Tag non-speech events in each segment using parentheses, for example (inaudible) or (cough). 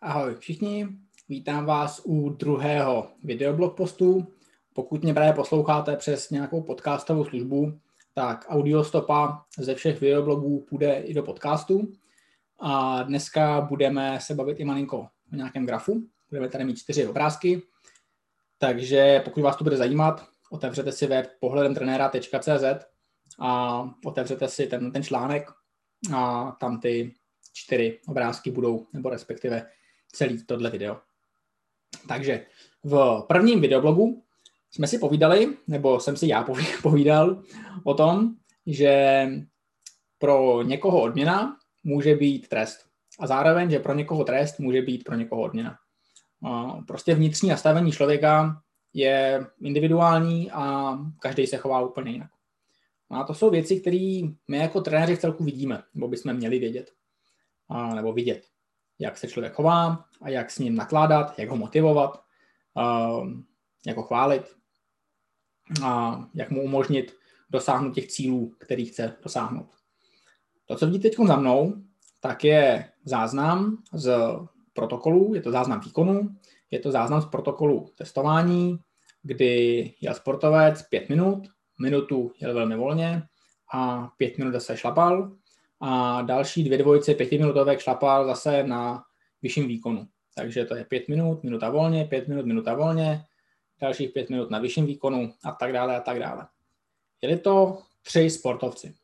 Ahoj všichni, vítám vás u druhého videoblog postu. Pokud mě právě posloucháte přes nějakou podcastovou službu, tak audiostopa ze všech videoblogů půjde i do podcastu. A dneska budeme se bavit i malinko o nějakém grafu. Budeme tady mít čtyři obrázky, takže pokud vás to bude zajímat, otevřete si web pohledemtrenéra.cz a otevřete si ten, ten článek a tam ty čtyři obrázky budou, nebo respektive celý tohle video. Takže v prvním videoblogu jsme si povídali, nebo jsem si já (laughs) povídal o tom, že pro někoho odměna může být trest. A zároveň, že pro někoho trest může být pro někoho odměna. Prostě vnitřní nastavení člověka je individuální a každý se chová úplně jinak. A to jsou věci, které my jako trenéři v celku vidíme, nebo bychom měli vědět, a, nebo vidět, jak se člověk chová a jak s ním nakládat, jak ho motivovat, a, jak ho chválit a jak mu umožnit dosáhnout těch cílů, který chce dosáhnout. To, co vidíte teď za mnou, tak je záznam z protokolu, je to záznam výkonu, je to záznam z protokolu testování, kdy jel sportovec pět minut, minutu jel velmi volně a pět minut zase šlapal a další dvě dvojice pětiminutové šlapal zase na vyšším výkonu. Takže to je pět minut, minuta volně, pět minut, minuta volně, dalších pět minut na vyšším výkonu a tak dále a tak dále. Jeli to tři sportovci.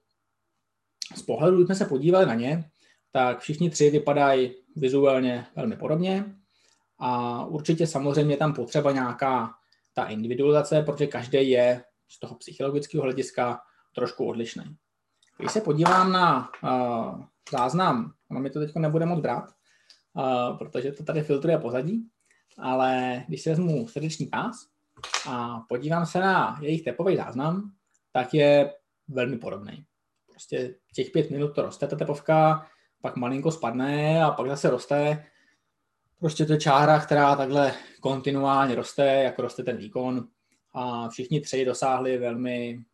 Z pohledu, když jsme se podívali na ně, tak všichni tři vypadají vizuálně velmi podobně a určitě samozřejmě tam potřeba nějaká ta individualizace, protože každý je z toho psychologického hlediska trošku odlišný. Když se podívám na uh, záznam, ono mi to teď nebude moc brát, uh, protože to tady filtruje pozadí, ale když si vezmu srdeční pás a podívám se na jejich tepový záznam, tak je velmi podobný. Prostě těch pět minut to roste ta tepovka, pak malinko spadne a pak zase roste. Prostě to je čára, která takhle kontinuálně roste, jako roste ten výkon a všichni tři dosáhli velmi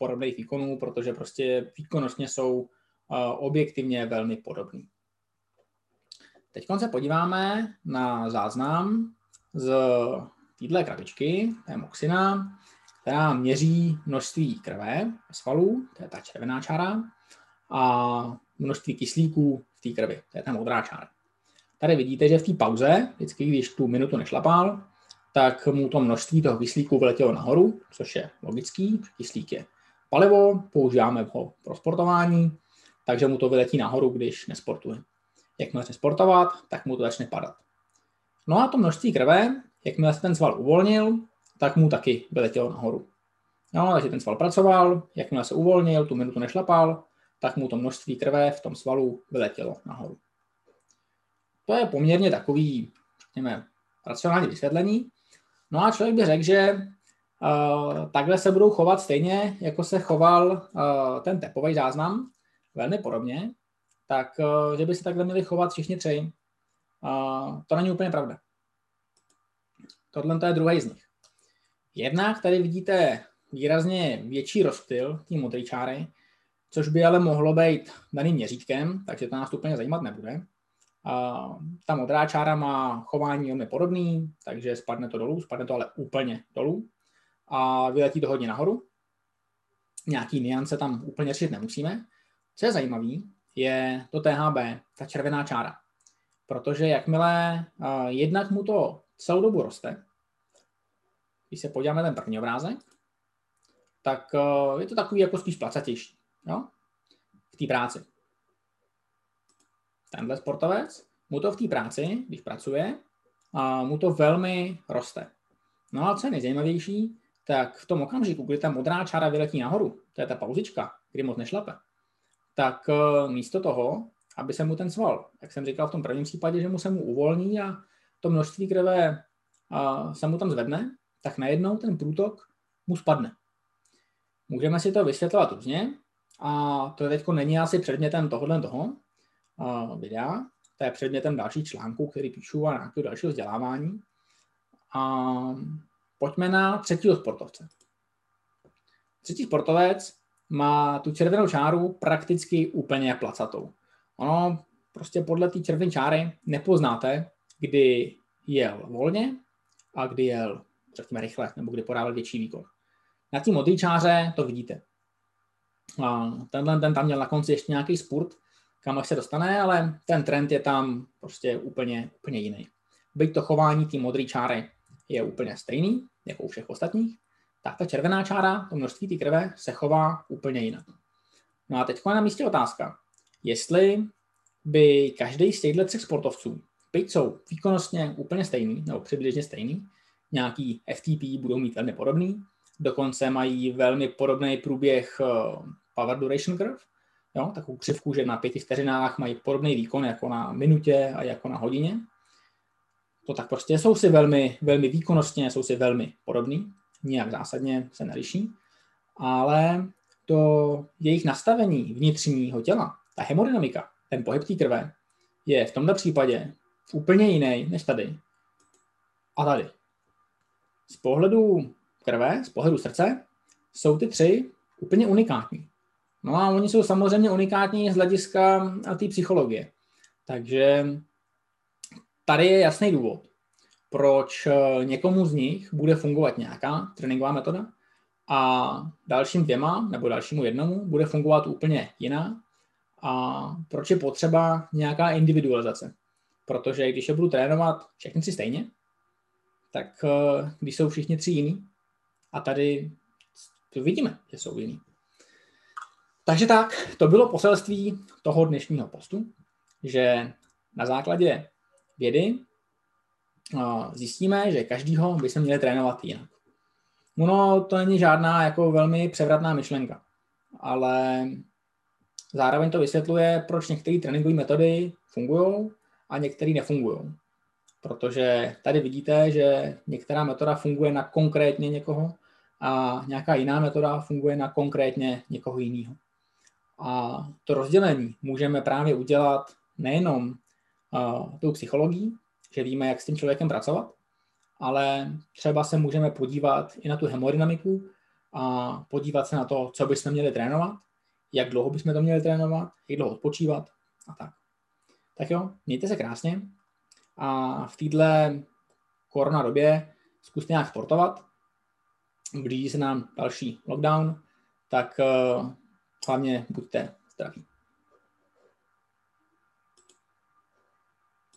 podobných výkonů, protože prostě výkonnostně jsou objektivně velmi podobný. Teď se podíváme na záznam z téhle krabičky, to je Moxina, která měří množství krve svalů, to je ta červená čára, a množství kyslíků v té krvi, to je ta modrá čára. Tady vidíte, že v té pauze, vždycky, když tu minutu nešlapal, tak mu to množství toho kyslíku vyletělo nahoru, což je logický, kyslík je palivo, používáme ho pro sportování, takže mu to vyletí nahoru, když nesportuje. Jakmile začne sportovat, tak mu to začne padat. No a to množství krve, jakmile se ten sval uvolnil, tak mu taky vyletělo nahoru. No, takže ten sval pracoval, jakmile se uvolnil, tu minutu nešlapal, tak mu to množství krve v tom svalu vyletělo nahoru. To je poměrně takový, řekněme, racionální vysvětlení, No a člověk by řekl, že takhle se budou chovat stejně, jako se choval uh, ten tepový záznam, velmi podobně, tak uh, že by se takhle měli chovat všichni tři. To není úplně pravda. Tohle to je druhý z nich. Jednak tady vidíte výrazně větší rozptyl té modré čáry, což by ale mohlo být daným měřítkem, takže to nás úplně zajímat nebude. A ta modrá čára má chování velmi podobný, takže spadne to dolů, spadne to ale úplně dolů a vyletí to hodně nahoru. Nějaký niance tam úplně řešit nemusíme. Co je zajímavé, je to THB, ta červená čára. Protože jakmile uh, jednak mu to celou dobu roste, když se podíváme ten první obrázek, tak uh, je to takový jako spíš placatější jo? v té práci tenhle sportovec, mu to v té práci, když pracuje, a mu to velmi roste. No a co je nejzajímavější, tak v tom okamžiku, kdy ta modrá čára vyletí nahoru, to je ta pauzička, kdy moc nešlape, tak e, místo toho, aby se mu ten sval, jak jsem říkal v tom prvním případě, že mu se mu uvolní a to množství krve se mu tam zvedne, tak najednou ten průtok mu spadne. Můžeme si to vysvětlovat různě a to teď není asi předmětem tohohle toho, videa. To je předmětem dalších článků, který píšu a nějakého dalšího vzdělávání. A pojďme na třetího sportovce. Třetí sportovec má tu červenou čáru prakticky úplně placatou. Ono prostě podle té červené čáry nepoznáte, kdy jel volně a kdy jel, řekněme, rychle, nebo kdy podával větší výkon. Na té modré čáře to vidíte. A tenhle ten tam měl na konci ještě nějaký spurt, kam až se dostane, ale ten trend je tam prostě úplně, úplně jiný. Byť to chování té modré čáry je úplně stejný, jako u všech ostatních, tak ta červená čára, to množství té krve, se chová úplně jinak. No a teď je na místě otázka, jestli by každý z těchto třech sportovců, byť jsou výkonnostně úplně stejný, nebo přibližně stejný, nějaký FTP budou mít velmi podobný, dokonce mají velmi podobný průběh eh, power duration curve, jo, takovou křivku, že na pěti vteřinách mají podobný výkon jako na minutě a jako na hodině. To tak prostě jsou si velmi, velmi výkonnostně, jsou si velmi podobný, nijak zásadně se neliší, ale to jejich nastavení vnitřního těla, ta hemodynamika, ten pohyb té krve, je v tomto případě úplně jiný než tady a tady. Z pohledu krve, z pohledu srdce, jsou ty tři úplně unikátní. No a oni jsou samozřejmě unikátní z hlediska té psychologie. Takže tady je jasný důvod, proč eh, někomu z nich bude fungovat nějaká tréninková metoda a dalším dvěma nebo dalšímu jednomu bude fungovat úplně jiná a proč je potřeba nějaká individualizace. Protože když je budu trénovat všechny tři stejně, tak eh, když jsou všichni tři jiný, a tady vidíme, že jsou jiný. Takže tak, to bylo poselství toho dnešního postu, že na základě vědy zjistíme, že každýho by se měli trénovat jinak. No, to není žádná jako velmi převratná myšlenka, ale zároveň to vysvětluje, proč některé tréninkové metody fungují a některé nefungují. Protože tady vidíte, že některá metoda funguje na konkrétně někoho a nějaká jiná metoda funguje na konkrétně někoho jiného. A to rozdělení můžeme právě udělat nejenom uh, tou psychologií, že víme, jak s tím člověkem pracovat, ale třeba se můžeme podívat i na tu hemodynamiku a podívat se na to, co bychom měli trénovat, jak dlouho bychom to měli trénovat, jak dlouho odpočívat a tak. Tak jo, mějte se krásně a v této korona době zkuste nějak sportovat. Blíží se nám další lockdown, tak uh, hlavně buďte zdraví.